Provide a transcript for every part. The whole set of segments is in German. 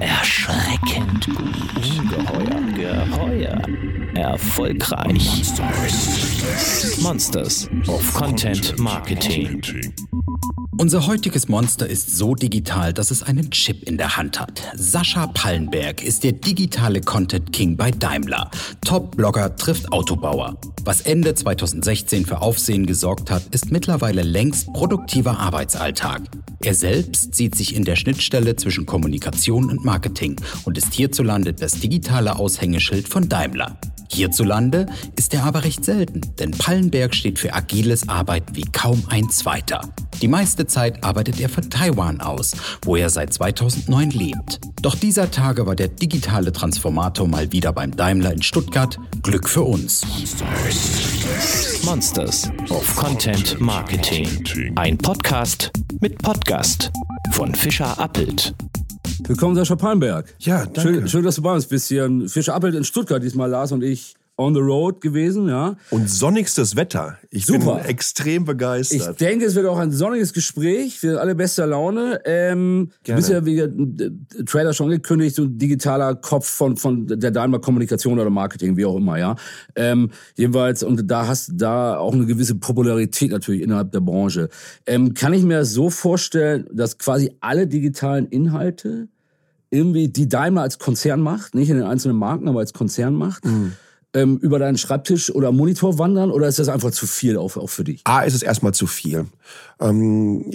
Erschreckend gut. Ungeheuer. Geheuer. Erfolgreich. Monsters of Content Marketing. Unser heutiges Monster ist so digital, dass es einen Chip in der Hand hat. Sascha Pallenberg ist der digitale Content King bei Daimler. Top-Blogger trifft Autobauer. Was Ende 2016 für Aufsehen gesorgt hat, ist mittlerweile längst produktiver Arbeitsalltag. Er selbst sieht sich in der Schnittstelle zwischen Kommunikation und Marketing und ist hierzulande das digitale Aushängeschild von Daimler. Hierzulande ist er aber recht selten, denn Pallenberg steht für agiles Arbeiten wie kaum ein zweiter. Die meiste Zeit arbeitet er von Taiwan aus, wo er seit 2009 lebt. Doch dieser Tage war der digitale Transformator mal wieder beim Daimler in Stuttgart. Glück für uns. Monsters of Content Marketing. Ein Podcast mit Podcast von Fischer Appelt. Willkommen, Sascha Palmberg. Ja, danke. Schön, schön, dass du bei uns bist hier. Fischer Appelt in Stuttgart diesmal, Lars und ich on the road gewesen, ja. Und sonnigstes Wetter. Ich Super. bin extrem Ich begeistert. denke, es wird auch ein sonniges Gespräch. Wir sind alle bester Laune. Ähm, du bist ja, wie äh, Trailer schon angekündigt, so ein digitaler Kopf von, von der Daimler Kommunikation oder Marketing, wie auch immer, ja. Ähm, jedenfalls, und da hast du da auch eine gewisse Popularität natürlich innerhalb der Branche. Ähm, kann ich mir das so vorstellen, dass quasi alle digitalen Inhalte irgendwie die Daimler als Konzern macht, nicht in den einzelnen Marken, aber als Konzern macht, ähm, über deinen Schreibtisch oder Monitor wandern oder ist das einfach zu viel auch, auch für dich? A, ist es erstmal zu viel. Ähm,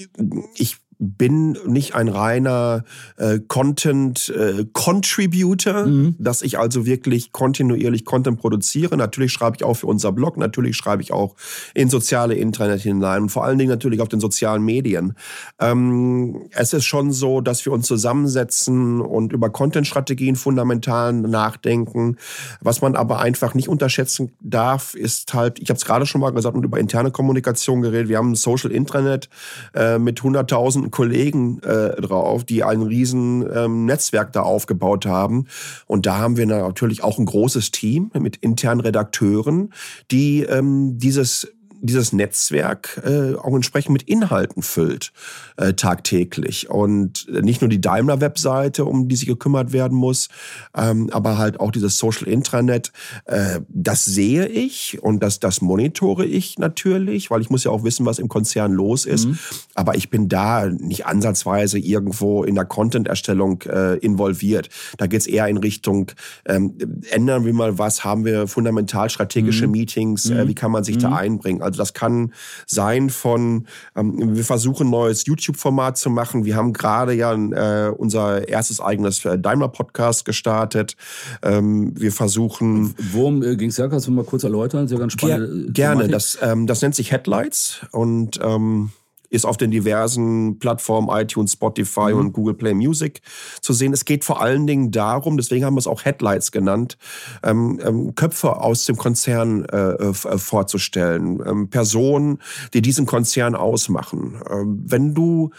ich bin nicht ein reiner äh, Content äh, Contributor, dass ich also wirklich kontinuierlich Content produziere. Natürlich schreibe ich auch für unser Blog, natürlich schreibe ich auch in soziale Internet hinein und vor allen Dingen natürlich auf den sozialen Medien. Ähm, es ist schon so, dass wir uns zusammensetzen und über Content-Strategien fundamental nachdenken. Was man aber einfach nicht unterschätzen darf, ist halt, ich habe es gerade schon mal gesagt und über interne Kommunikation geredet. Wir haben ein Social Intranet äh, mit 100.000 Kollegen äh, drauf, die ein riesen ähm, Netzwerk da aufgebaut haben. Und da haben wir natürlich auch ein großes Team mit internen Redakteuren, die ähm, dieses dieses Netzwerk äh, auch entsprechend mit Inhalten füllt äh, tagtäglich und nicht nur die Daimler-Webseite, um die sich gekümmert werden muss, ähm, aber halt auch dieses Social Intranet. Äh, das sehe ich und das das monitore ich natürlich, weil ich muss ja auch wissen, was im Konzern los ist. Aber ich bin da nicht ansatzweise irgendwo in der Content-Erstellung äh, involviert. Da geht's eher in Richtung ähm, ändern wir mal was, haben wir fundamental strategische Meetings, äh, wie kann man sich da einbringen? Also das kann sein von, ähm, wir versuchen ein neues YouTube-Format zu machen. Wir haben gerade ja äh, unser erstes eigenes äh, Daimler-Podcast gestartet. Ähm, wir versuchen Worum äh, ging es da? Kannst du mal kurz erläutern? Sehr ganz Ger spannend. gerne, das, ähm, das nennt sich Headlights und ähm, ist auf den diversen Plattformen iTunes, Spotify und Google Play Music zu sehen. Es geht vor allen Dingen darum, deswegen haben wir es auch Headlights genannt, ähm, ähm, Köpfe aus dem Konzern äh, äh, vorzustellen, ähm, Personen, die diesen Konzern ausmachen. Ähm, wenn du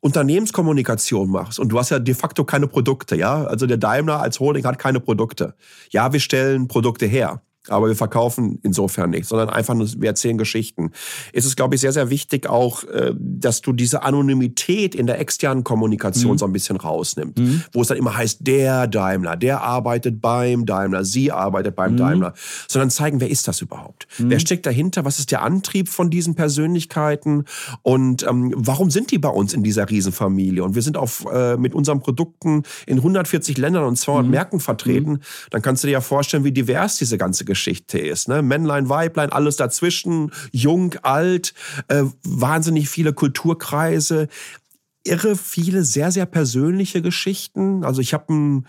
Unternehmenskommunikation machst und du hast ja de facto keine Produkte, ja? Also der Daimler als Holding hat keine Produkte. Ja, wir stellen Produkte her. Aber wir verkaufen insofern nicht, sondern einfach nur, wir erzählen Geschichten. Es ist, glaube ich, sehr, sehr wichtig auch, äh, dass du diese Anonymität in der externen Kommunikation so ein bisschen rausnimmst. Wo es dann immer heißt, der Daimler, der arbeitet beim Daimler, sie arbeitet beim Daimler. Sondern zeigen, wer ist das überhaupt? Wer steckt dahinter? Was ist der Antrieb von diesen Persönlichkeiten? Und ähm, warum sind die bei uns in dieser Riesenfamilie? Und wir sind auf, äh, mit unseren Produkten in 140 Ländern und 200 Märkten vertreten. Dann kannst du dir ja vorstellen, wie divers diese ganze Geschichte ist. Ne? Männlein, Weiblein, alles dazwischen, jung, alt, äh, wahnsinnig viele Kulturkreise irre viele sehr, sehr persönliche Geschichten. Also ich habe einen,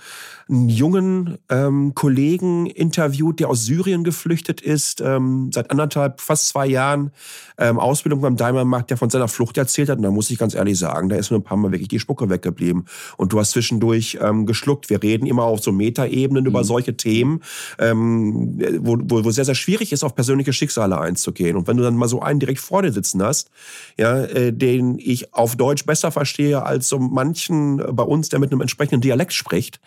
einen jungen ähm, Kollegen interviewt, der aus Syrien geflüchtet ist, ähm, seit anderthalb, fast zwei Jahren ähm, Ausbildung beim Daimler macht, der von seiner Flucht erzählt hat. Und da muss ich ganz ehrlich sagen, da ist mir ein paar Mal wirklich die Spucke weggeblieben. Und du hast zwischendurch ähm, geschluckt. Wir reden immer auf so Metaebenen über solche Themen, ähm, wo, wo, wo sehr, sehr schwierig ist, auf persönliche Schicksale einzugehen. Und wenn du dann mal so einen direkt vor dir sitzen hast, ja, äh, den ich auf Deutsch besser verstehe, verstehe als so manchen bei uns, der mit einem entsprechenden Dialekt spricht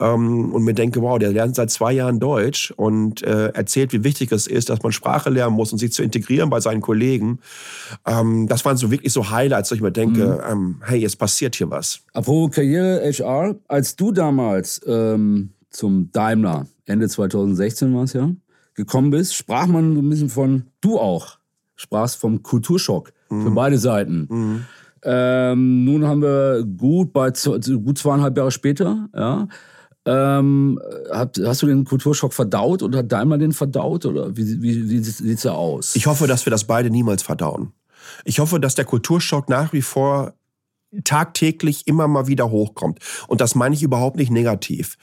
ähm, und mir denke, wow, der lernt seit zwei Jahren Deutsch und äh, erzählt, wie wichtig es ist, dass man Sprache lernen muss und sich zu integrieren bei seinen Kollegen. Ähm, das waren so wirklich so Highlights, wo ich mir denke, mhm. ähm, hey, jetzt passiert hier was. Apropos Karriere HR, als du damals ähm, zum Daimler, Ende 2016 war es ja, gekommen bist, sprach man so ein bisschen von, du auch, sprachst vom Kulturschock mhm. für beide Seiten. Mhm. Ähm, nun haben wir gut bei gut zweieinhalb Jahre später, ja. Ähm, hast, hast du den Kulturschock verdaut oder hat Daimler den verdaut oder wie, wie, wie sieht es da aus? Ich hoffe, dass wir das beide niemals verdauen. Ich hoffe, dass der Kulturschock nach wie vor tagtäglich immer mal wieder hochkommt. Und das meine ich überhaupt nicht negativ.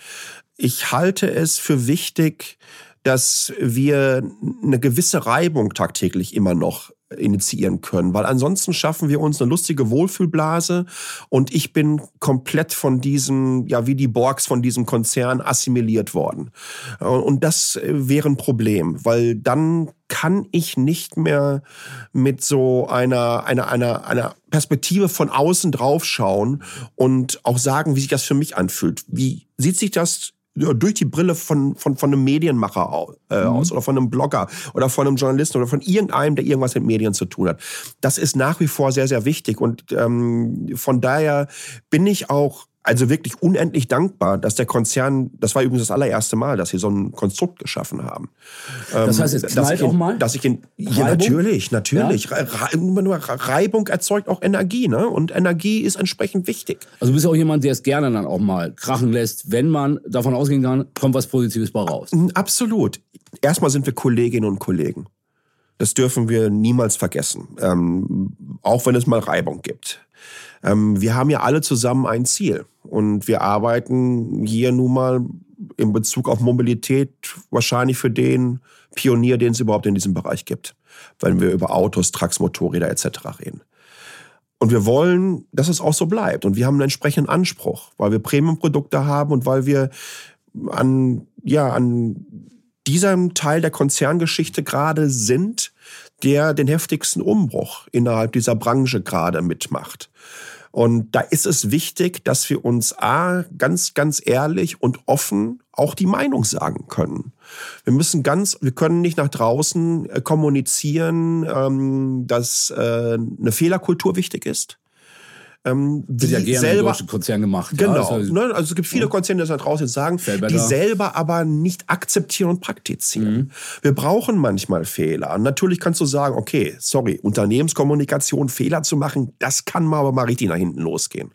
Ich halte es für wichtig, dass wir eine gewisse Reibung tagtäglich immer noch initiieren können, weil ansonsten schaffen wir uns eine lustige Wohlfühlblase und ich bin komplett von diesem, ja, wie die Borgs von diesem Konzern assimiliert worden. Und das wäre ein Problem, weil dann kann ich nicht mehr mit so einer, einer, einer, einer Perspektive von außen draufschauen und auch sagen, wie sich das für mich anfühlt. Wie sieht sich das durch die Brille von, von, von einem Medienmacher äh, mhm. aus oder von einem Blogger oder von einem Journalisten oder von irgendeinem, der irgendwas mit Medien zu tun hat. Das ist nach wie vor sehr, sehr wichtig. Und ähm, von daher bin ich auch also wirklich unendlich dankbar, dass der Konzern, das war übrigens das allererste Mal, dass sie so ein Konstrukt geschaffen haben. Das heißt, es ähm, knallt auch mal? Dass ich in, ja, natürlich, natürlich. Ja? Reibung erzeugt auch Energie, ne? Und Energie ist entsprechend wichtig. Also du bist auch jemand, der es gerne dann auch mal krachen lässt, wenn man davon ausgehen kann, kommt was Positives bei raus. Mm, absolut. Erstmal sind wir Kolleginnen und Kollegen. Das dürfen wir niemals vergessen. Ähm, auch wenn es mal Reibung gibt. Ähm, wir haben ja alle zusammen ein Ziel und wir arbeiten hier nun mal in Bezug auf Mobilität wahrscheinlich für den Pionier, den es überhaupt in diesem Bereich gibt, wenn wir über Autos, Trucks, Motorräder etc. reden. Und wir wollen, dass es auch so bleibt. Und wir haben einen entsprechenden Anspruch, weil wir Premium-Produkte haben und weil wir an, ja, an diesem Teil der Konzerngeschichte gerade sind, der den heftigsten Umbruch innerhalb dieser Branche gerade mitmacht. Und da ist es wichtig, dass wir uns A, ganz, ganz ehrlich und offen auch die Meinung sagen können. Wir müssen ganz, wir können nicht nach draußen äh, kommunizieren, ähm, dass äh, eine Fehlerkultur wichtig ist ähm, die ja gerne selber Konzern gemacht. Genau. Ja, also, ne? also es gibt viele. Konzerne, die das draußen sagen, die selber aber nicht akzeptieren und praktizieren. Mhm. Wir brauchen manchmal Fehler. natürlich kannst du sagen, okay, sorry, Unternehmenskommunikation, Fehler zu machen, das kann mal aber mal richtig nach hinten losgehen.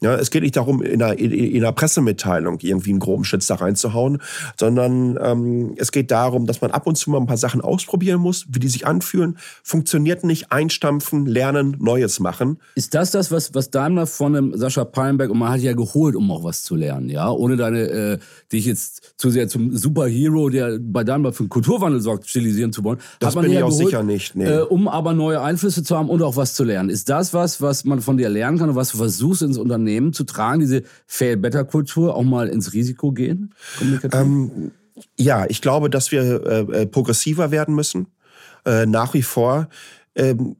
Ja, es geht nicht darum, in einer, in einer Pressemitteilung irgendwie einen groben Schütz da reinzuhauen, sondern ähm, es geht darum, dass man ab und zu mal ein paar Sachen ausprobieren muss, wie die sich anfühlen. Funktioniert nicht, einstampfen, lernen, Neues machen. Ist das das, was, was Daimler von einem Sascha Pallenberg und man hat ja geholt, um auch was zu lernen, ja, ohne deine äh, dich jetzt zu sehr zum Superhero, der bei Daimler für den Kulturwandel sorgt, stilisieren zu wollen. Das bin ich auch geholt, sicher nicht, nee. äh, um aber neue Einflüsse zu haben und auch was zu lernen. Ist das was, was man von dir lernen kann und was du versuchst ins Unternehmen zu tragen, diese Fail-Better-Kultur auch mal ins Risiko gehen? Ähm, ja, ich glaube, dass wir äh, äh, progressiver werden müssen, äh, nach wie vor. Ähm,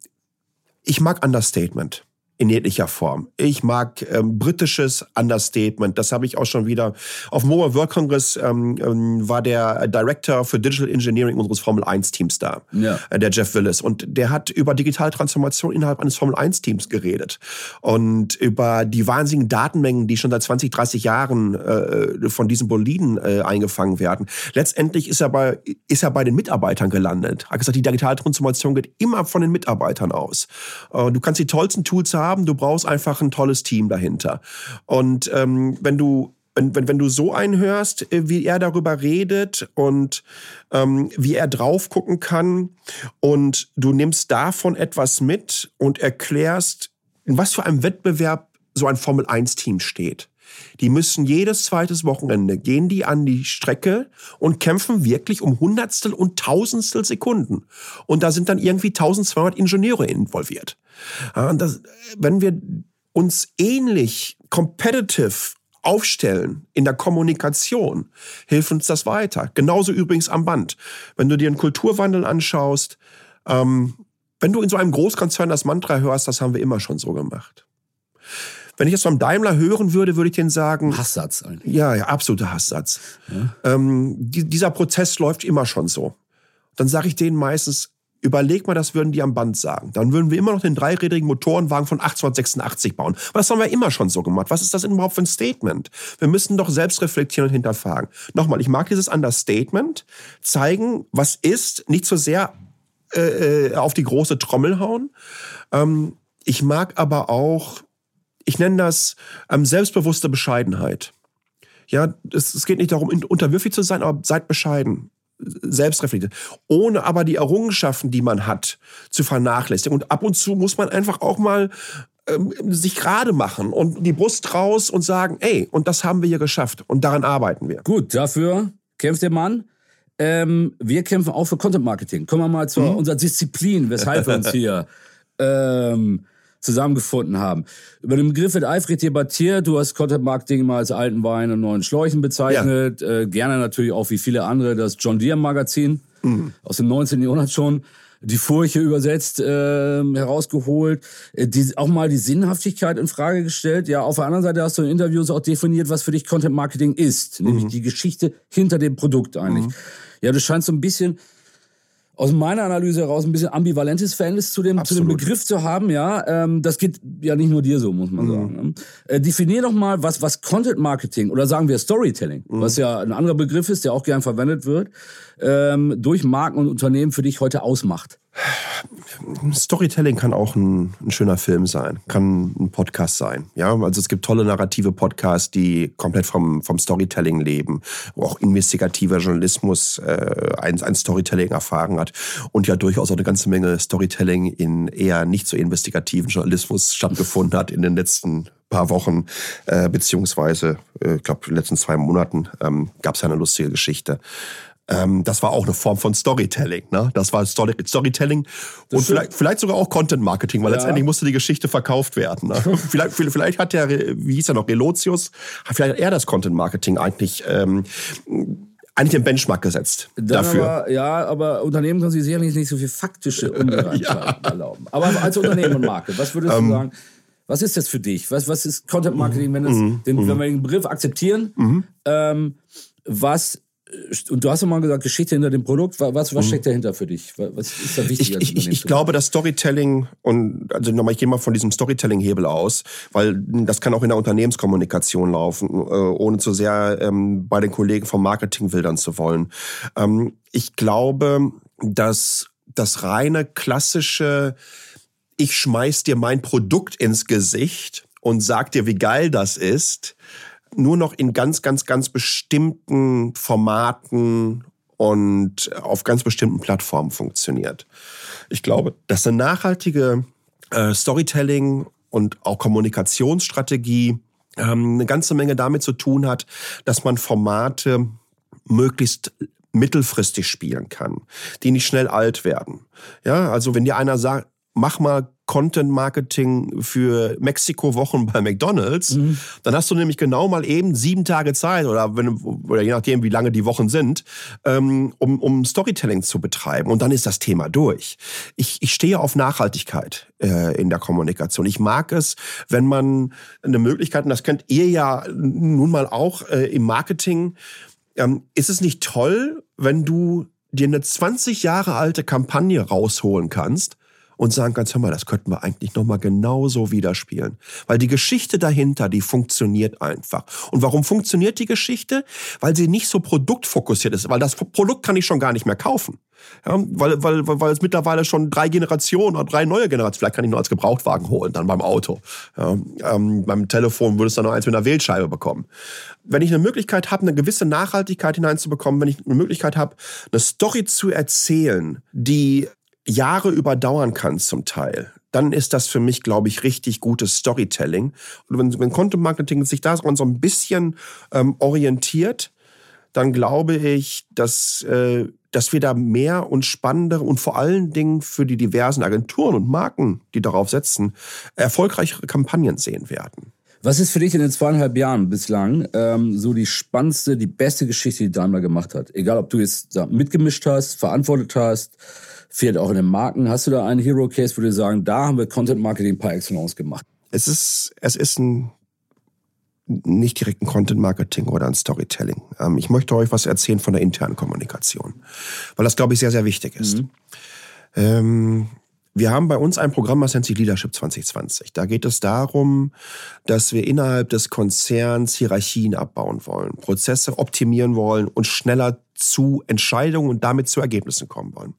ich mag Understatement in jeglicher Form. Ich mag ähm, britisches Understatement. Das habe ich auch schon wieder auf dem Mobile World Congress ähm, ähm, war der Director für Digital Engineering unseres Formel 1 Teams da, ja. äh, der Jeff Willis. Und der hat über digitale Transformation innerhalb eines Formel 1 Teams geredet und über die wahnsinnigen Datenmengen, die schon seit 20, 30 Jahren äh, von diesen Boliden äh, eingefangen werden. Letztendlich ist er bei ist er bei den Mitarbeitern gelandet. Er hat gesagt, die digitale Transformation geht immer von den Mitarbeitern aus. Äh, du kannst die tollsten Tools haben haben. Du brauchst einfach ein tolles Team dahinter. Und ähm, wenn du wenn, wenn, wenn du so einhörst, äh, wie er darüber redet und ähm, wie er drauf gucken kann und du nimmst davon etwas mit und erklärst, in was für einem Wettbewerb so ein Formel-1-Team steht. Die müssen jedes zweites Wochenende gehen die an die Strecke und kämpfen wirklich um Hundertstel und Tausendstel Sekunden. Und da sind dann irgendwie 1200 Ingenieure involviert. Das, wenn wir uns ähnlich competitive aufstellen in der Kommunikation, hilft uns das weiter. Genauso übrigens am Band. Wenn du dir einen Kulturwandel anschaust, ähm, wenn du in so einem Großkonzern das Mantra hörst, das haben wir immer schon so gemacht. Wenn ich jetzt vom Daimler hören würde, würde ich den sagen. Hasssatz eigentlich. Ja, ja, absoluter Hasssatz. Ja. Ähm, die, dieser Prozess läuft immer schon so. Dann sage ich denen meistens, Überleg mal, das würden die am Band sagen. Dann würden wir immer noch den dreirädrigen Motorenwagen von 1886 bauen. Aber das haben wir immer schon so gemacht. Was ist das denn überhaupt für ein Statement? Wir müssen doch selbst reflektieren und hinterfragen. Nochmal, ich mag dieses Understatement. Zeigen, was ist, nicht so sehr äh, äh, auf die große Trommel hauen. Ähm, ich mag aber auch, ich nenne das ähm, selbstbewusste Bescheidenheit. Ja, es, es geht nicht darum, unterwürfig zu sein, aber seid bescheiden selbstreflektiert, ohne aber die Errungenschaften, die man hat, zu vernachlässigen. Und ab und zu muss man einfach auch mal ähm, sich gerade machen und die Brust raus und sagen, ey, und das haben wir hier geschafft und daran arbeiten wir. Gut, dafür kämpft der Mann. Ähm, wir kämpfen auch für Content Marketing. Kommen wir mal zu mhm. unserer Disziplin, weshalb wir uns hier ähm, zusammengefunden haben. Über den Begriff wird eifrig debattiert. Du hast Content Marketing mal als alten Wein und neuen Schläuchen bezeichnet. Ja. Äh, gerne natürlich auch wie viele andere das John Deere Magazin mhm. aus dem 19. Jahrhundert schon die Furche übersetzt, äh, herausgeholt, äh, die, auch mal die Sinnhaftigkeit in Frage gestellt. Ja, auf der anderen Seite hast du in Interviews auch definiert, was für dich Content Marketing ist, mhm. nämlich die Geschichte hinter dem Produkt eigentlich. Mhm. Ja, du scheinst so ein bisschen aus meiner Analyse heraus ein bisschen ambivalentes Verhältnis zu dem, zu dem Begriff zu haben. Ja, ähm, das geht ja nicht nur dir so, muss man mhm. sagen. Ne? Äh, definier doch mal, was, was Content Marketing oder sagen wir Storytelling, mhm. was ja ein anderer Begriff ist, der auch gern verwendet wird, ähm, durch Marken und Unternehmen für dich heute ausmacht. Storytelling kann auch ein, ein, schöner Film sein, kann ein Podcast sein. Ja, also es gibt tolle narrative Podcasts, die komplett vom, vom Storytelling leben, wo auch investigativer Journalismus äh, ein, ein Storytelling erfahren hat und ja durchaus auch eine ganze Menge Storytelling in eher nicht so investigativen Journalismus stattgefunden hat in den letzten paar Wochen, äh, beziehungsweise, äh, ich glaube, in den letzten zwei Monaten ähm, gab es ja eine lustige Geschichte ähm, das war auch eine Form von Storytelling. Ne? Das war Story Storytelling und vielleicht, vielleicht sogar auch Content Marketing, weil ja. letztendlich musste die Geschichte verkauft werden. Ne? vielleicht, vielleicht hat der, wie hieß er noch, Relotius, vielleicht hat er das Content Marketing eigentlich ähm, eigentlich den Benchmark gesetzt Dann dafür. Aber, ja, aber Unternehmen können sich sicherlich nicht so viel faktische Ungereimtheiten ja. erlauben. Aber als Unternehmen und Marke, was würdest du ähm, sagen? Was ist das für dich? Was, was ist Content Marketing, wenn, das, mhm. den, wenn wir den Begriff akzeptieren? Mhm. Ähm, was und du hast ja mal gesagt, Geschichte hinter dem Produkt. Was, was steckt dahinter für dich? Was ist da wichtig? Ich, ich, ich glaube, das Storytelling und also nochmal, ich gehe mal von diesem Storytelling-Hebel aus, weil das kann auch in der Unternehmenskommunikation laufen, äh, ohne zu sehr ähm, bei den Kollegen vom Marketing wildern zu wollen. Ähm, ich glaube, dass das reine klassische, ich schmeiß dir mein Produkt ins Gesicht und sag dir, wie geil das ist, nur noch in ganz, ganz, ganz bestimmten Formaten und auf ganz bestimmten Plattformen funktioniert. Ich glaube, dass eine nachhaltige äh, Storytelling und auch Kommunikationsstrategie ähm, eine ganze Menge damit zu tun hat, dass man Formate möglichst mittelfristig spielen kann, die nicht schnell alt werden. Ja, also wenn dir einer sagt, mach mal Content Marketing für Mexiko-Wochen bei McDonalds, mhm. dann hast du nämlich genau mal eben sieben Tage Zeit oder, wenn, oder je nachdem, wie lange die Wochen sind, ähm, um, um Storytelling zu betreiben. Und dann ist das Thema durch. Ich, ich stehe auf Nachhaltigkeit äh, in der Kommunikation. Ich mag es, wenn man eine Möglichkeit, und das könnt ihr ja nun mal auch äh, im Marketing, ähm, ist es nicht toll, wenn du dir eine 20 Jahre alte Kampagne rausholen kannst und sagen kannst, hör mal, das könnten wir eigentlich nochmal genauso wieder spielen. Weil die Geschichte dahinter, die funktioniert einfach. Und warum funktioniert die Geschichte? Weil sie nicht so produktfokussiert ist, weil das Produkt kann ich schon gar nicht mehr kaufen. Ja, weil, weil, weil es mittlerweile schon drei Generationen oder drei neue Generationen, vielleicht kann ich nur als Gebrauchtwagen holen, dann beim Auto. Ja, ähm, beim Telefon würdest du dann noch eins mit einer Wählscheibe bekommen. Wenn ich eine Möglichkeit habe, eine gewisse Nachhaltigkeit hineinzubekommen, wenn ich eine Möglichkeit habe, eine Story zu erzählen, die Jahre überdauern kann zum Teil, dann ist das für mich, glaube ich, richtig gutes Storytelling. Und wenn, wenn Content Marketing sich daran so ein bisschen ähm, orientiert, dann glaube ich, dass, äh, dass wir da mehr und spannendere und vor allen Dingen für die diversen Agenturen und Marken, die darauf setzen, erfolgreichere Kampagnen sehen werden. Was ist für dich in den zweieinhalb Jahren bislang ähm, so die spannendste, die beste Geschichte, die Daimler gemacht hat? Egal, ob du jetzt mitgemischt hast, verantwortet hast, vielleicht auch in den Marken. Hast du da einen Hero Case, wo du sagen, da haben wir Content Marketing par excellence gemacht? es ist, es ist ein nicht direkt ein Content Marketing oder ein Storytelling. Ähm, ich möchte euch was erzählen von der internen Kommunikation, weil das, glaube ich, sehr, sehr wichtig ist. Mhm. Ähm, wir haben bei uns ein Programm, das nennt sich Leadership 2020. Da geht es darum, dass wir innerhalb des Konzerns Hierarchien abbauen wollen, Prozesse optimieren wollen und schneller zu Entscheidungen und damit zu Ergebnissen kommen wollen.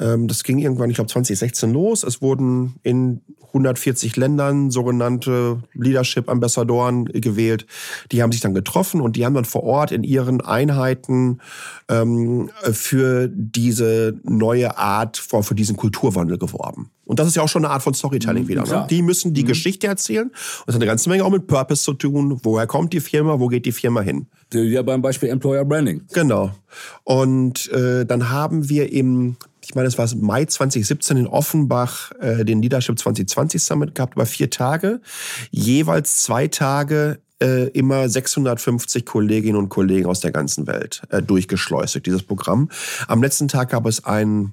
Ähm, das ging irgendwann, ich glaube, 2016 los. Es wurden in 140 Ländern sogenannte Leadership-Ambassadoren gewählt. Die haben sich dann getroffen und die haben dann vor Ort in ihren Einheiten ähm, für diese neue Art, für, für diesen Kulturwandel geworben. Und das ist ja auch schon eine Art von Storytelling mhm, wieder. Ne? Die müssen die mhm. Geschichte erzählen. Und das hat eine ganze Menge auch mit Purpose zu tun. Woher kommt die Firma? Wo geht die Firma hin? Ja, beim Beispiel Employer Branding. Genau. Und äh, dann haben wir im, ich meine, es war Mai 2017 in Offenbach äh, den Leadership 2020 Summit gehabt, über vier Tage. Jeweils zwei Tage äh, immer 650 Kolleginnen und Kollegen aus der ganzen Welt äh, durchgeschleust, dieses Programm. Am letzten Tag gab es ein,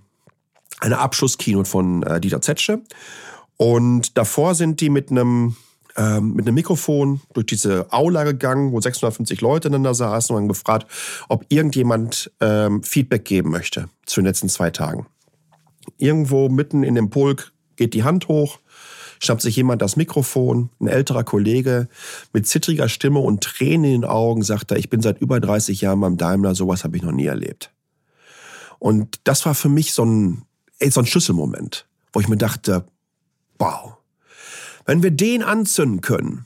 eine Abschlusskeynote von äh, Dieter Zetsche. Und davor sind die mit einem ähm, mit einem Mikrofon durch diese Aula gegangen, wo 650 Leute ineinander saßen und gefragt, ob irgendjemand ähm, Feedback geben möchte zu den letzten zwei Tagen. Irgendwo mitten in dem Pulk geht die Hand hoch, schnappt sich jemand das Mikrofon, ein älterer Kollege mit zittriger Stimme und Tränen in den Augen sagt er, ich bin seit über 30 Jahren beim Daimler, sowas habe ich noch nie erlebt. Und das war für mich so ein, so ein Schlüsselmoment, wo ich mir dachte, wow, wenn wir den anzünden können,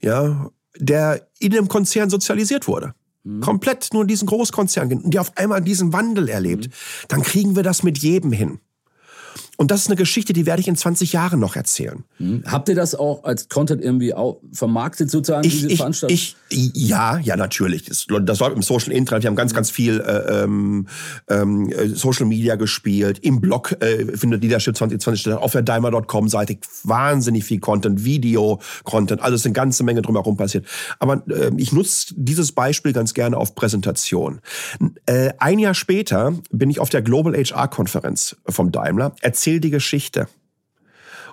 ja, der in einem Konzern sozialisiert wurde, mhm. komplett nur in diesen Großkonzern, und der auf einmal diesen Wandel erlebt, mhm. dann kriegen wir das mit jedem hin. Und das ist eine Geschichte, die werde ich in 20 Jahren noch erzählen. Hm. Habt ihr das auch als Content irgendwie vermarktet sozusagen, ich, diese ich, Veranstaltung? Ich, ja, ja, natürlich. Das, das läuft im Social Internet. Wir haben ganz, ganz viel äh, ähm, ähm, Social Media gespielt. Im Blog äh, findet Leadership 2020 statt. Auf der Daimler.com-Seite wahnsinnig viel Content, Video-Content. Also es ist eine ganze Menge drumherum passiert. Aber äh, ich nutze dieses Beispiel ganz gerne auf Präsentation. Äh, ein Jahr später bin ich auf der Global HR-Konferenz vom Daimler. Erzähl erzähl die Geschichte.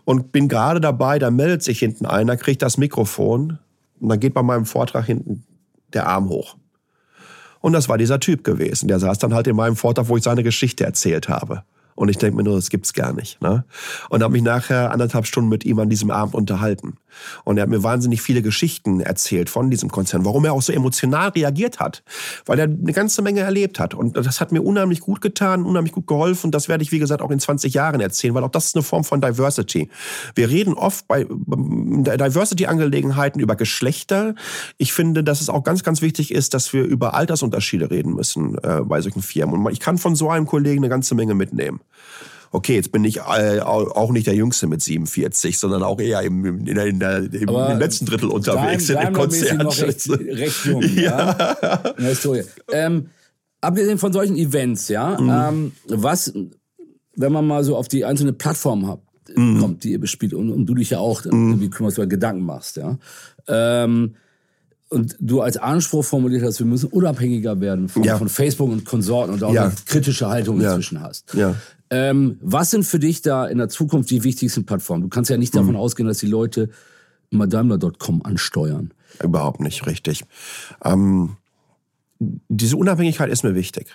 Und bin gerade dabei, da meldet sich hinten einer, kriegt das Mikrofon und dann geht bei meinem Vortrag hinten der Arm hoch. Und das war dieser Typ gewesen. Der saß dann halt in meinem Vortrag, wo ich seine Geschichte erzählt habe. Und ich denke mir nur, das gibt's gar nicht. Ne? Und habe mich nachher anderthalb Stunden mit ihm an diesem Abend unterhalten. Und er hat mir wahnsinnig viele Geschichten erzählt von diesem Konzern, warum er auch so emotional reagiert hat, weil er eine ganze Menge erlebt hat. Und das hat mir unheimlich gut getan, unheimlich gut geholfen. Das werde ich, wie gesagt, auch in 20 Jahren erzählen, weil auch das ist eine Form von Diversity. Wir reden oft bei Diversity-Angelegenheiten über Geschlechter. Ich finde, dass es auch ganz, ganz wichtig ist, dass wir über Altersunterschiede reden müssen äh, bei solchen Firmen. Und ich kann von so einem Kollegen eine ganze Menge mitnehmen okay, jetzt bin ich äh, auch nicht der Jüngste mit 47, sondern auch eher im, in der, in der, im, im letzten Drittel unterwegs in dem Konzert. Noch recht, recht jung, ja. ja. In der Historie. Ähm, abgesehen von solchen Events, ja, mhm. ähm, was, wenn man mal so auf die einzelne Plattform hat, mhm. kommt, die ihr bespielt und, und, du dich ja auch mhm. irgendwie kümmerst oder Gedanken machst, ja. Ähm, und du als Anspruch formuliert hast, wir müssen unabhängiger werden von, ja. von Facebook und Konsorten und auch ja. eine kritische Haltung ja. inzwischen hast. Ja. Ähm, was sind für dich da in der Zukunft die wichtigsten Plattformen? Du kannst ja nicht davon mhm. ausgehen, dass die Leute Daimler.com ansteuern. Überhaupt nicht richtig. Ähm, diese Unabhängigkeit ist mir wichtig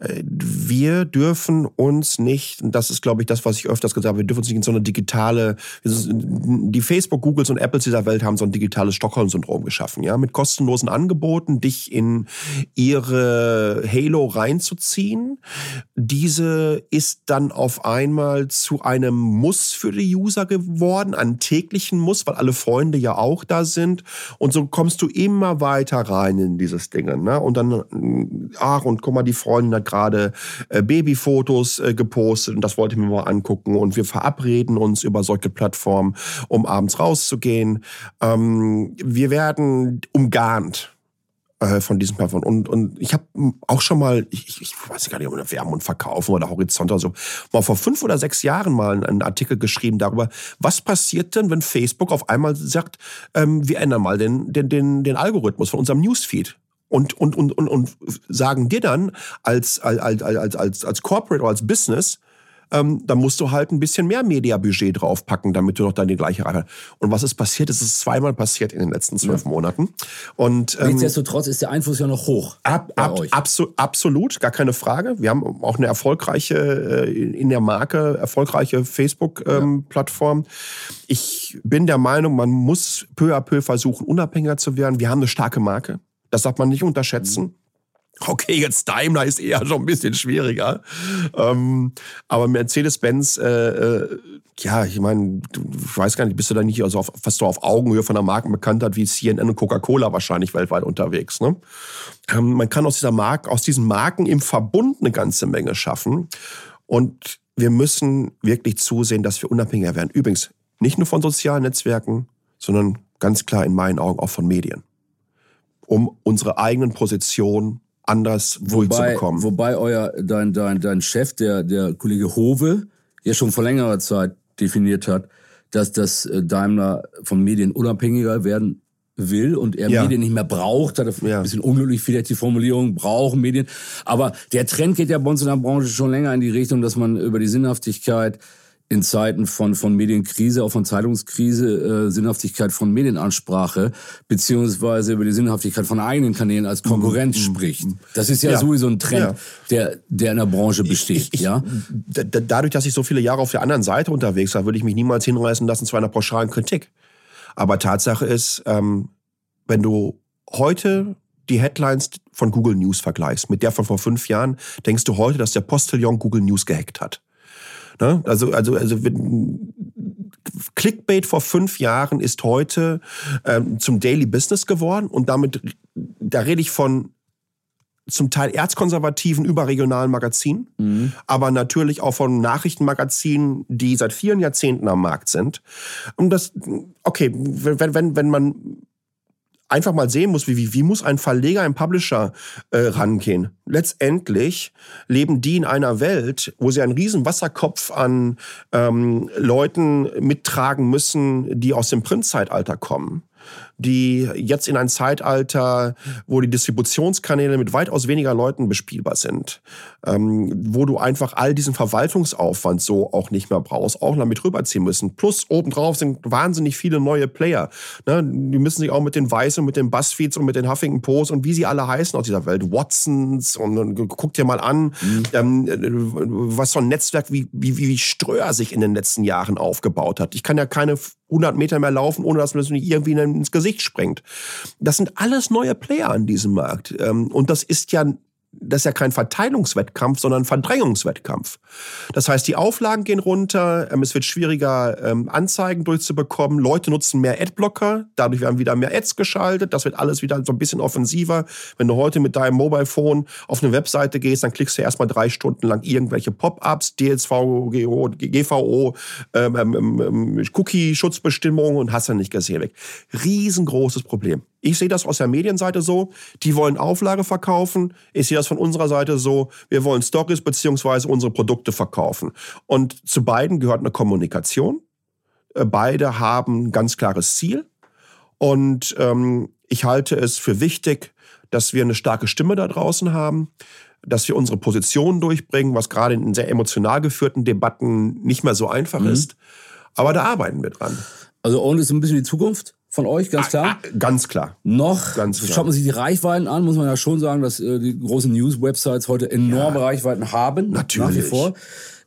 wir dürfen uns nicht, und das ist, glaube ich, das, was ich öfters gesagt habe, wir dürfen uns nicht in so eine digitale, die Facebook, Googles und Apples dieser Welt haben so ein digitales Stockholm-Syndrom geschaffen, ja, mit kostenlosen Angeboten, dich in ihre Halo reinzuziehen. Diese ist dann auf einmal zu einem Muss für die User geworden, einen täglichen Muss, weil alle Freunde ja auch da sind. Und so kommst du immer weiter rein in dieses Ding, ne? Und dann, ach, und guck mal, die Freundin hat gerade äh, Babyfotos äh, gepostet und das wollte ich mir mal angucken. Und wir verabreden uns über solche Plattformen, um abends rauszugehen. Ähm, wir werden umgarnt äh, von diesen Plattformen. Und, und ich habe auch schon mal, ich, ich weiß gar nicht, ob wir Wärme und Verkaufen oder Horizont oder so, mal vor fünf oder sechs Jahren mal einen Artikel geschrieben darüber, was passiert denn, wenn Facebook auf einmal sagt, ähm, wir ändern mal den, den, den, den Algorithmus von unserem Newsfeed und, und, und, und, und sagen dir dann als, als, als, als, als Corporate oder als Business, ähm, dann musst du halt ein bisschen mehr Mediabudget draufpacken, damit du noch dann die gleiche Reichweite Und was ist passiert? Es ist zweimal passiert in den letzten zwölf ja. Monaten. Und, ähm, Nichtsdestotrotz ist der Einfluss ja noch hoch. Ab, ab, abso absolut, gar keine Frage. Wir haben auch eine erfolgreiche, äh, in der Marke, erfolgreiche Facebook-Plattform. Ähm, ja. Ich bin der Meinung, man muss peu à peu versuchen, unabhängiger zu werden. Wir haben eine starke Marke. Das darf man nicht unterschätzen. Mhm. Okay, jetzt Daimler ist eher schon ein bisschen schwieriger. Ähm, aber Mercedes-Benz, äh, äh, ja, ich meine, ich weiß gar nicht, bist du da nicht also auf, fast so auf Augenhöhe von der Markenbekanntheit wie CNN und Coca-Cola wahrscheinlich weltweit unterwegs. Ne? Ähm, man kann aus dieser Marke, aus diesen Marken im Verbund eine ganze Menge schaffen. Und wir müssen wirklich zusehen, dass wir unabhängiger werden. Übrigens, nicht nur von sozialen Netzwerken, sondern ganz klar in meinen Augen auch von Medien. Um unsere eigenen Positionen anders durchzubekommen. Wobei euer, dein, dein, dein Chef, der, der Kollege Hove, ja schon vor längerer Zeit definiert hat, dass das äh, Daimler von Medien unabhängiger werden will und er ja. Medien nicht mehr braucht, hat er ja. ein bisschen unglücklich vielleicht die Formulierung, brauchen Medien. Aber der Trend geht ja bei uns in der Branche schon länger in die Richtung, dass man über die Sinnhaftigkeit in Zeiten von, von Medienkrise, auch von Zeitungskrise, äh, Sinnhaftigkeit von Medienansprache, beziehungsweise über die Sinnhaftigkeit von eigenen Kanälen als Konkurrenz mhm. spricht. Das ist ja, ja, sowieso ein Trend, ja. der, der in der Branche besteht. Ich, ich, ja? Dadurch, dass ich so viele Jahre auf der anderen Seite unterwegs war, würde ich mich niemals hinreißen lassen zu einer pauschalen Kritik. Aber Tatsache ist, ähm, wenn du heute die Headlines von Google News vergleichst mit der von vor fünf Jahren, denkst du heute, dass der Postillon Google News gehackt hat. Ne? Also, also, also Clickbait vor fünf Jahren ist heute ähm, zum Daily Business geworden und damit, da rede ich von zum Teil erzkonservativen überregionalen Magazinen, mhm. aber natürlich auch von Nachrichtenmagazinen, die seit vielen Jahrzehnten am Markt sind. Und das, okay, wenn, wenn, wenn man einfach mal sehen muss, wie, wie, wie muss ein Verleger, ein Publisher äh, rangehen. Letztendlich leben die in einer Welt, wo sie einen riesen Wasserkopf an ähm, Leuten mittragen müssen, die aus dem Printzeitalter kommen die jetzt in ein Zeitalter, wo die Distributionskanäle mit weitaus weniger Leuten bespielbar sind, ähm, wo du einfach all diesen Verwaltungsaufwand so auch nicht mehr brauchst, auch damit rüberziehen müssen. Plus obendrauf sind wahnsinnig viele neue Player. Ne? Die müssen sich auch mit den Weißen, mit den Buzzfeeds und mit den Huffington Post und wie sie alle heißen aus dieser Welt, Watsons und, und guck dir mal an, mhm. ähm, was so ein Netzwerk wie, wie, wie Ströer sich in den letzten Jahren aufgebaut hat. Ich kann ja keine 100 Meter mehr laufen, ohne dass man nicht irgendwie ins Gesicht sprengt. Das sind alles neue Player an diesem Markt. Ähm, und das ist ja das ist ja kein Verteilungswettkampf, sondern Verdrängungswettkampf. Das heißt, die Auflagen gehen runter, ähm, es wird schwieriger, ähm, Anzeigen durchzubekommen, Leute nutzen mehr Adblocker, dadurch werden wieder mehr Ads geschaltet, das wird alles wieder so ein bisschen offensiver. Wenn du heute mit deinem Mobile Phone auf eine Webseite gehst, dann klickst du erstmal drei Stunden lang irgendwelche Pop-ups, DSVGO, GVO, ähm, ähm, Cookie-Schutzbestimmungen und hast dann nicht gesehen weg. Riesengroßes Problem. Ich sehe das aus der Medienseite so, die wollen Auflage verkaufen. Ich sehe das von unserer Seite so, wir wollen Stories beziehungsweise unsere Produkte verkaufen. Und zu beiden gehört eine Kommunikation. Äh, beide haben ein ganz klares Ziel. Und ähm, ich halte es für wichtig, dass wir eine starke Stimme da draußen haben, dass wir unsere Positionen durchbringen, was gerade in sehr emotional geführten Debatten nicht mehr so einfach mhm. ist. Aber da arbeiten wir dran. Also Own ist ein bisschen die Zukunft von euch, ganz klar? Ah, ah, ganz klar. Noch ganz klar. schaut man sich die Reichweiten an, muss man ja schon sagen, dass äh, die großen News-Websites heute enorme ja. Reichweiten haben. Natürlich. Nach wie vor.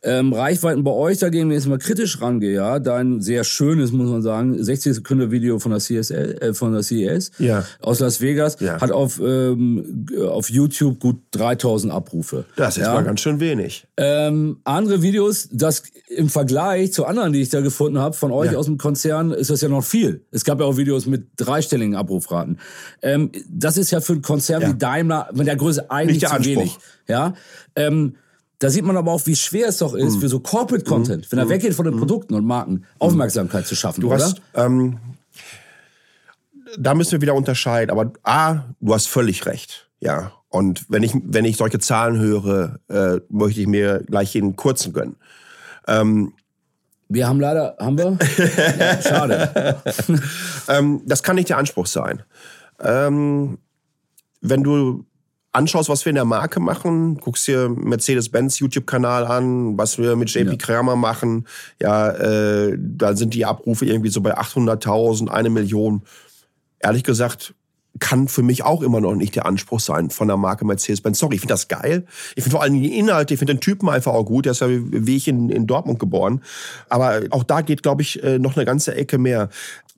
Ähm, Reichweiten bei euch dagegen, wenn ich jetzt mal kritisch rangehe, ja, dein sehr schönes, muss man sagen, 60 Sekunden Video von der CSL, äh, von der CES ja. aus Las Vegas ja. hat auf, ähm, auf YouTube gut 3000 Abrufe. Das ist ja. mal ganz schön wenig. Ähm, andere Videos, das im Vergleich zu anderen, die ich da gefunden habe, von euch ja. aus dem Konzern, ist das ja noch viel. Es gab ja auch Videos mit dreistelligen Abrufraten. Ähm, das ist ja für ein Konzern wie Daimler mit der Größe eigentlich zu Anspruch. wenig. Ja. Ähm, da sieht man aber auch, wie schwer es doch ist, mhm. für so Corporate Content, mhm. wenn er mhm. weggeht von den. Produkten und Marken, Aufmerksamkeit zu schaffen, du oder? Hast, ähm, da müssen wir wieder unterscheiden. Aber A, du hast völlig recht. Ja. Und wenn ich, wenn ich solche Zahlen höre, äh, möchte ich mir gleich jeden kurzen gönnen. Ähm, wir haben leider, haben wir? ja, schade. ähm, das kann nicht der Anspruch sein. Ähm, wenn du anschaust, was wir in der Marke machen, guckst dir Mercedes-Benz YouTube-Kanal an, was wir mit JP ja. Kramer machen, ja, äh, da sind die Abrufe irgendwie so bei 800.000, eine Million. Ehrlich gesagt, kann für mich auch immer noch nicht der Anspruch sein von der Marke Mercedes-Benz. Sorry, ich finde das geil. Ich finde vor allem die Inhalte, ich finde den Typen einfach auch gut. Der ist ja wie ich in, in Dortmund geboren. Aber auch da geht, glaube ich, äh, noch eine ganze Ecke mehr.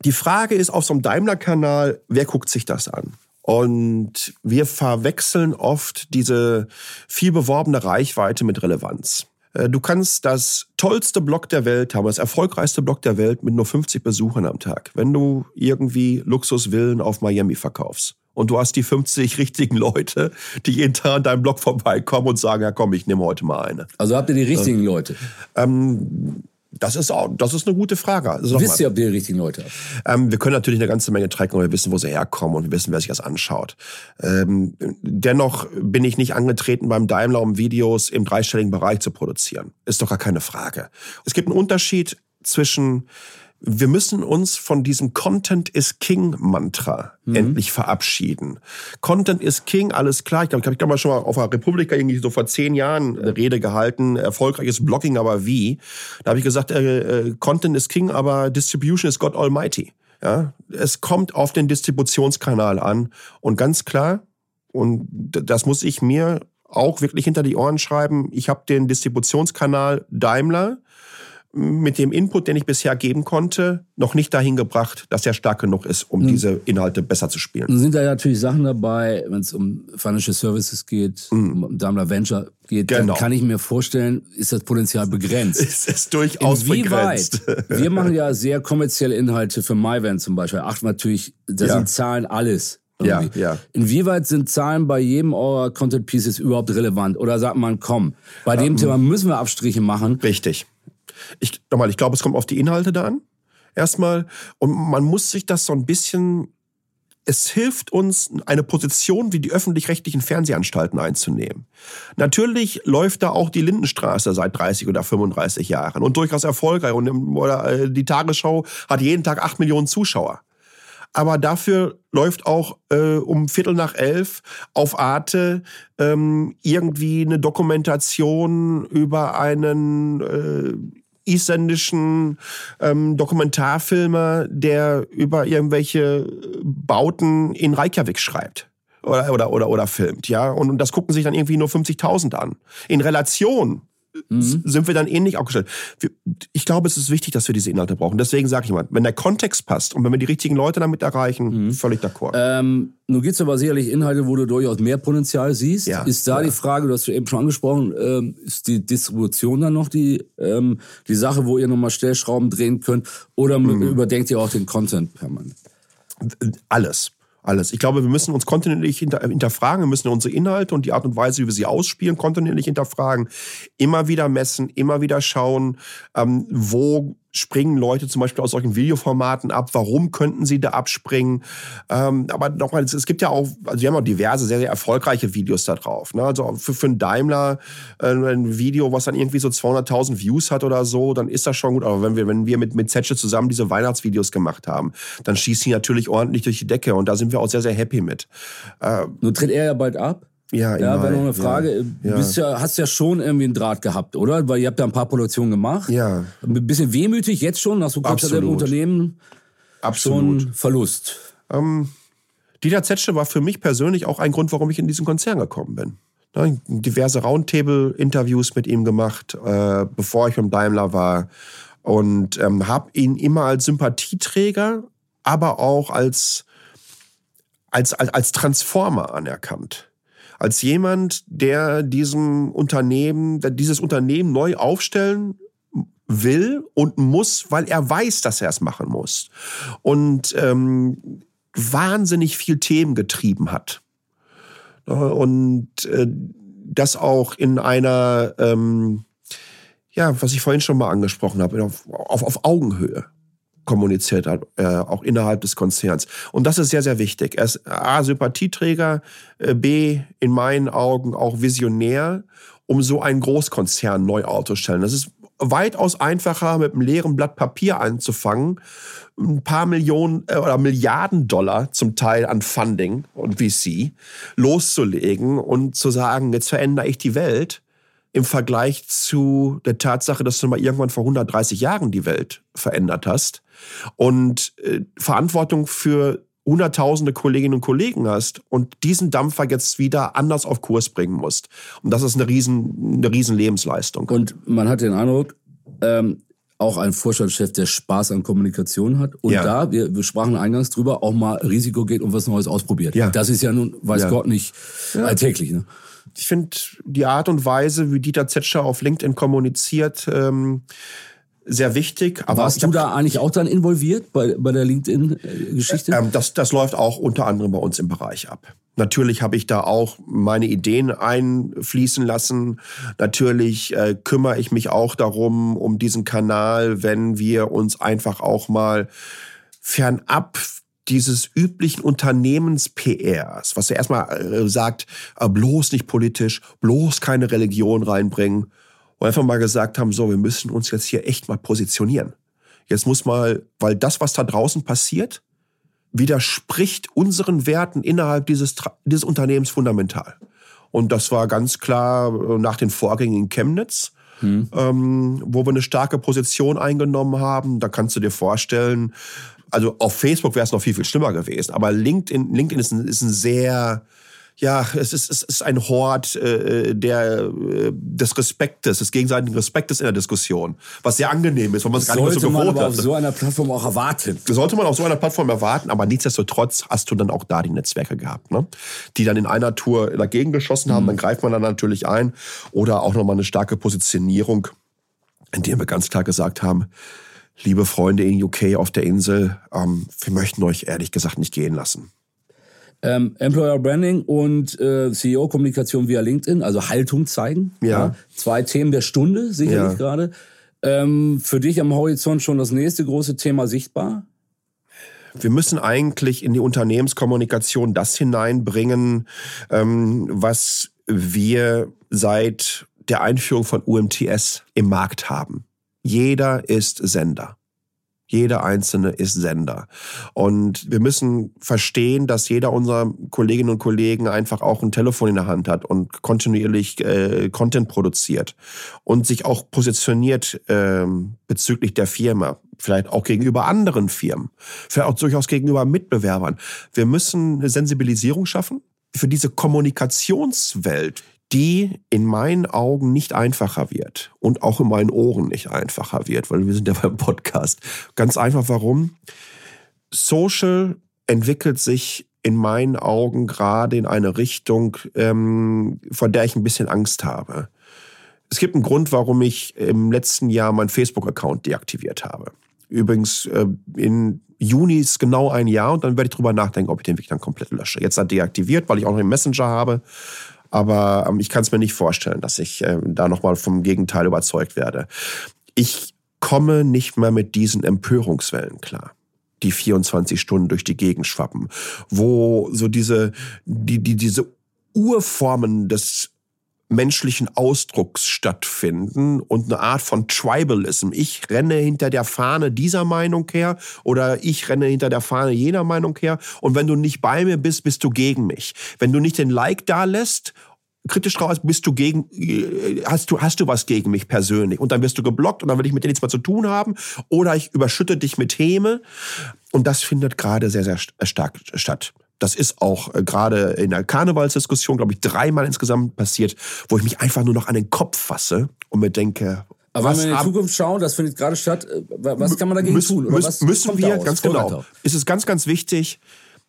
Die Frage ist auf so einem Daimler-Kanal, wer guckt sich das an? Und wir verwechseln oft diese viel beworbene Reichweite mit Relevanz. Äh, du kannst das tollste Blog der Welt haben, das erfolgreichste Blog der Welt mit nur 50 Besuchern am Tag. Wenn du irgendwie Luxusvillen auf Miami verkaufst und du hast die 50 richtigen Leute, die jeden Tag an deinem Blog vorbeikommen und sagen, ja komm, ich nehme heute mal eine. Also habt ihr die richtigen äh, Leute? Ähm, das ist auch, das ist eine gute Frage. Also Wisst ihr, ob ihr die richtigen Leute habt? Ähm, wir können natürlich eine ganze Menge tracken und wir wissen, wo sie herkommen und wir wissen, wer sich das anschaut. Ähm, dennoch bin ich nicht angetreten beim Daimler, um Videos im dreistelligen Bereich zu produzieren. Ist doch gar keine Frage. Es gibt einen Unterschied zwischen wir müssen uns von diesem Content is King Mantra mhm. endlich verabschieden. Content is King, alles klar. Ich glaube, ich habe mal schon mal auf der Republika irgendwie so vor zehn Jahren eine Rede gehalten. Erfolgreiches Blogging, aber wie? Da habe ich gesagt, äh, äh, Content is King, aber Distribution is God Almighty. Ja, es kommt auf den Distributionskanal an und ganz klar, und das muss ich mir auch wirklich hinter die Ohren schreiben. Ich habe den Distributionskanal Daimler mit dem Input, den ich bisher geben konnte, noch nicht dahin gebracht, dass er stark genug ist, um mhm. diese Inhalte besser zu spielen. Nun sind da natürlich Sachen dabei, wenn es um Financial Services geht, mhm. um Daimler Venture geht, genau. dann kann ich mir vorstellen, ist das Potenzial begrenzt. es ist durchaus Inwieweit? begrenzt. wir machen ja sehr kommerzielle Inhalte für MyVan zum Beispiel. Achten natürlich, da ja. sind Zahlen alles. Irgendwie. Ja, ja. Inwieweit sind Zahlen bei jedem eurer Content Pieces überhaupt relevant? Oder sagt man, komm, bei dem ähm, Thema müssen wir Abstriche machen. Richtig. Ich, nochmal, ich glaube, es kommt auf die Inhalte da an. Erstmal. Und man muss sich das so ein bisschen es hilft uns, eine Position wie die öffentlich-rechtlichen Fernsehanstalten einzunehmen. Natürlich läuft da auch die Lindenstraße seit 30 oder 35 Jahren und durchaus erfolgreich. Und äh, die Tagesschau hat jeden Tag acht Millionen Zuschauer. Aber dafür läuft auch äh, um Viertel nach elf auf Arte ähm, irgendwie eine Dokumentation über einen äh, isländischen ähm, Dokumentarfilmer, der über irgendwelche Bauten in Reykjavik schreibt oder, oder, oder, oder filmt, ja. Und das gucken sich dann irgendwie nur 50.000 an. In Relation mhm. sind wir dann ähnlich aufgestellt. Ich glaube, es ist wichtig, dass wir diese Inhalte brauchen. Deswegen sage ich mal, wenn der Kontext passt und wenn wir die richtigen Leute damit erreichen, mhm. völlig d'accord. Ähm, nun gibt es aber sicherlich Inhalte, wo du durchaus mehr Potenzial siehst. Ja, ist da ja. die Frage, du hast eben schon angesprochen, ähm, ist die Distribution dann noch die, ähm, die Sache, wo ihr nochmal Stellschrauben drehen könnt? Oder mhm. überdenkt ihr auch den Content permanent? Alles alles. Ich glaube, wir müssen uns kontinuierlich hinter, hinterfragen, wir müssen unsere Inhalte und die Art und Weise, wie wir sie ausspielen, kontinuierlich hinterfragen, immer wieder messen, immer wieder schauen, ähm, wo springen Leute zum Beispiel aus solchen Videoformaten ab? Warum könnten sie da abspringen? Ähm, aber nochmal, es gibt ja auch, also wir haben auch diverse, sehr, sehr erfolgreiche Videos da drauf. Ne? Also für, für einen Daimler äh, ein Video, was dann irgendwie so 200.000 Views hat oder so, dann ist das schon gut. Aber wenn wir, wenn wir mit, mit Zetsche zusammen diese Weihnachtsvideos gemacht haben, dann schießt sie natürlich ordentlich durch die Decke und da sind wir auch sehr, sehr happy mit. Äh, Nun tritt er ja bald ab. Ja, ja wäre noch eine Frage. Ja, Du bist ja, hast ja schon irgendwie einen Draht gehabt, oder? Weil ihr habt ja ein paar Produktionen gemacht. Ja. Ein bisschen wehmütig jetzt schon, nach so kurzer im Unternehmen. Absolut. Schon Verlust. Ähm, Dieter Zetsche war für mich persönlich auch ein Grund, warum ich in diesen Konzern gekommen bin. Ne, diverse Roundtable-Interviews mit ihm gemacht, äh, bevor ich beim Daimler war. Und ähm, habe ihn immer als Sympathieträger, aber auch als, als, als, als Transformer anerkannt als jemand, der diesem Unternehmen, dieses Unternehmen neu aufstellen will und muss, weil er weiß, dass er es machen muss. Und ähm, wahnsinnig viel Themen getrieben hat. Und äh, das auch in einer, ähm, ja, was ich vorhin schon mal angesprochen habe, auf, auf, auf Augenhöhe kommuniziert hat, äh, auch innerhalb des Konzerns. Und das ist sehr, sehr wichtig. Er ist A, Sympathieträger, äh, B, in meinen Augen auch Visionär, um so einen Großkonzern neu aufzustellen. Das ist weitaus einfacher, mit einem leeren Blatt Papier anzufangen, ein paar Millionen äh, oder Milliarden Dollar zum Teil an Funding und VC loszulegen und zu sagen, jetzt verändere ich die Welt im Vergleich zu der Tatsache, dass du mal irgendwann vor 130 Jahren die Welt verändert hast und äh, Verantwortung für hunderttausende Kolleginnen und Kollegen hast und diesen Dampfer jetzt wieder anders auf Kurs bringen musst. Und das ist eine riesen, eine riesen Lebensleistung. Und man hat den Eindruck, ähm, auch ein Vorstandschef, der Spaß an Kommunikation hat und ja. da, wir, wir sprachen eingangs drüber, auch mal Risiko geht und was Neues ausprobiert. Ja. Das ist ja nun, weiß ja. Gott, nicht alltäglich. Ne? Ich finde die Art und Weise, wie Dieter Zetscher auf LinkedIn kommuniziert, ähm, sehr wichtig. Aber Warst du da eigentlich auch dann involviert bei, bei der LinkedIn-Geschichte? Ähm, das, das läuft auch unter anderem bei uns im Bereich ab. Natürlich habe ich da auch meine Ideen einfließen lassen. Natürlich äh, kümmere ich mich auch darum, um diesen Kanal, wenn wir uns einfach auch mal fernab dieses üblichen Unternehmens-PRs, was ja erstmal äh, sagt, äh, bloß nicht politisch, bloß keine Religion reinbringen, und einfach mal gesagt haben, so, wir müssen uns jetzt hier echt mal positionieren. Jetzt muss mal, weil das, was da draußen passiert, widerspricht unseren Werten innerhalb dieses, dieses Unternehmens fundamental. Und das war ganz klar äh, nach den Vorgängen in Chemnitz, hm. ähm, wo wir eine starke Position eingenommen haben. Da kannst du dir vorstellen, also auf Facebook wäre es noch viel, viel schlimmer gewesen. Aber LinkedIn, LinkedIn ist ein, ist ein sehr ja, es ist, es ist ein Hort äh, der, äh, des Respektes, des gegenseitigen Respektes in der Diskussion, was sehr angenehm ist, weil man es gar nicht mehr so gewohnt man aber auf so einer Plattform auch erwarten. Sollte man auf so einer Plattform erwarten, aber nichtsdestotrotz hast du dann auch da die Netzwerke gehabt, ne? die dann in einer Tour dagegen geschossen haben, mhm. dann greift man dann natürlich ein oder auch nochmal eine starke Positionierung, indem wir ganz klar gesagt haben, liebe Freunde in UK auf der Insel, ähm, wir möchten euch ehrlich gesagt nicht gehen lassen. Ähm, Employer Branding und äh, CEO-Kommunikation via LinkedIn, also Haltung zeigen. Ja. ja. Zwei Themen der Stunde, sicherlich ja. gerade. Ähm, für dich am Horizont schon das nächste große Thema sichtbar? Wir müssen eigentlich in die Unternehmenskommunikation das hineinbringen, ähm, was wir seit der Einführung von UMTS im Markt haben. Jeder ist Sender. Jeder einzelne ist Sender. Und wir müssen verstehen, dass jeder unserer Kolleginnen und Kollegen einfach auch ein Telefon in der Hand hat und kontinuierlich äh, Content produziert und sich auch positioniert äh, bezüglich der Firma. Vielleicht auch gegenüber anderen Firmen. Vielleicht auch durchaus gegenüber Mitbewerbern. Wir müssen eine Sensibilisierung schaffen für diese Kommunikationswelt, die in meinen Augen nicht einfacher wird und auch in meinen Ohren nicht einfacher wird, weil wir sind ja beim Podcast. Ganz einfach warum? Social entwickelt sich in meinen Augen gerade in eine Richtung, ähm, vor der ich ein bisschen Angst habe. Es gibt einen Grund, warum ich im letzten Jahr meinen Facebook-Account deaktiviert habe. Übrigens, äh, in Juni ist genau ein Jahr und dann werde ich drüber nachdenken, ob ich den wirklich dann komplett lösche. Jetzt hat deaktiviert, weil ich auch noch einen Messenger habe. Aber ähm, ich kann es mir nicht vorstellen, dass ich äh, da nochmal vom Gegenteil überzeugt werde. Ich komme nicht mehr mit diesen Empörungswellen klar die 24 Stunden durch die Gegend schwappen, wo so diese, die, die, diese Urformen des menschlichen Ausdrucks stattfinden und eine Art von Tribalism. Ich renne hinter der Fahne dieser Meinung her oder ich renne hinter der Fahne jener Meinung her und wenn du nicht bei mir bist, bist du gegen mich. Wenn du nicht den Like da lässt kritisch drauf bist du gegen, äh, hast du, hast du was gegen mich persönlich? Und dann wirst du geblockt und dann will ich mit dir nichts mehr zu tun haben. Oder ich überschütte dich mit Häme. Und das findet gerade sehr, sehr stark statt. Das ist auch äh, gerade in der Karnevalsdiskussion, glaube ich, dreimal insgesamt passiert, wo ich mich einfach nur noch an den Kopf fasse und mir denke, aber was wenn wir in die Zukunft schauen, das findet gerade statt, äh, was kann man dagegen müssen, tun? Oder was müssen wir, ganz genau, ist es ganz, ganz wichtig,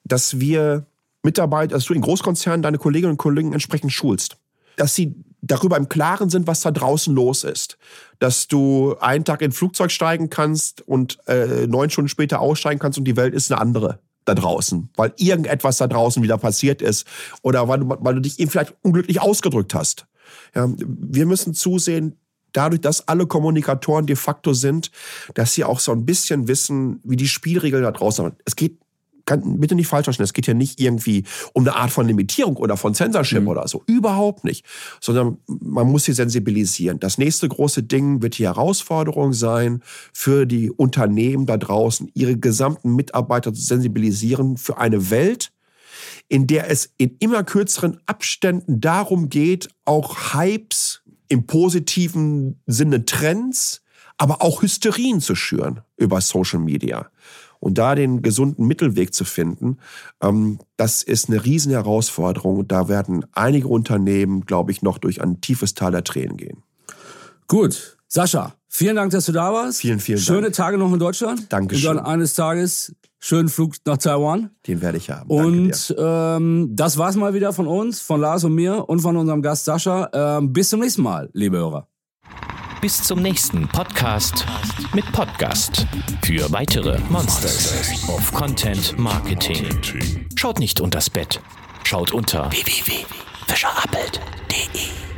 dass wir Mitarbeiter, dass du in Großkonzernen deine Kolleginnen und Kollegen entsprechend schulst. Dass sie darüber im Klaren sind, was da draußen los ist. Dass du einen Tag in ein Flugzeug steigen kannst und äh, neun Stunden später aussteigen kannst und die Welt ist eine andere da draußen, weil irgendetwas da draußen wieder passiert ist oder weil du, weil du dich eben vielleicht unglücklich ausgedrückt hast. Ja, wir müssen zusehen, dadurch, dass alle Kommunikatoren de facto sind, dass sie auch so ein bisschen wissen, wie die Spielregeln da draußen sind. Es geht kann, bitte nicht falsch verstehen, es geht ja nicht irgendwie um eine Art von Limitierung oder von Censorship mhm. oder so. Überhaupt nicht. Sondern man muss sie sensibilisieren. Das nächste große Ding wird die Herausforderung sein, für die Unternehmen da draußen, ihre gesamten Mitarbeiter zu sensibilisieren für eine Welt, in der es in immer kürzeren Abständen darum geht, auch Hypes im positiven Sinne Trends, aber auch Hysterien zu schüren über Social Media. Und da den gesunden Mittelweg zu finden, ähm, das ist eine riesen Herausforderung. Da werden einige Unternehmen, glaube ich, noch durch ein tiefes Tal der Tränen gehen. Gut, Sascha, vielen Dank, dass du da warst. Vielen, vielen Schöne Dank. Schöne Tage noch in Deutschland. Dankeschön. Und dann eines Tages schönen Flug nach Taiwan. Den werde ich haben. und ähm, das war's mal wieder von uns, von Lars und mir und von unserem Gast Sascha. Ähm, bis zum nächsten Mal, liebe Hörer. Bis zum nächsten Podcast mit Podcast für weitere Monsters of Content Marketing. Schaut nicht unters Bett, schaut unter www.fischerappelt.de.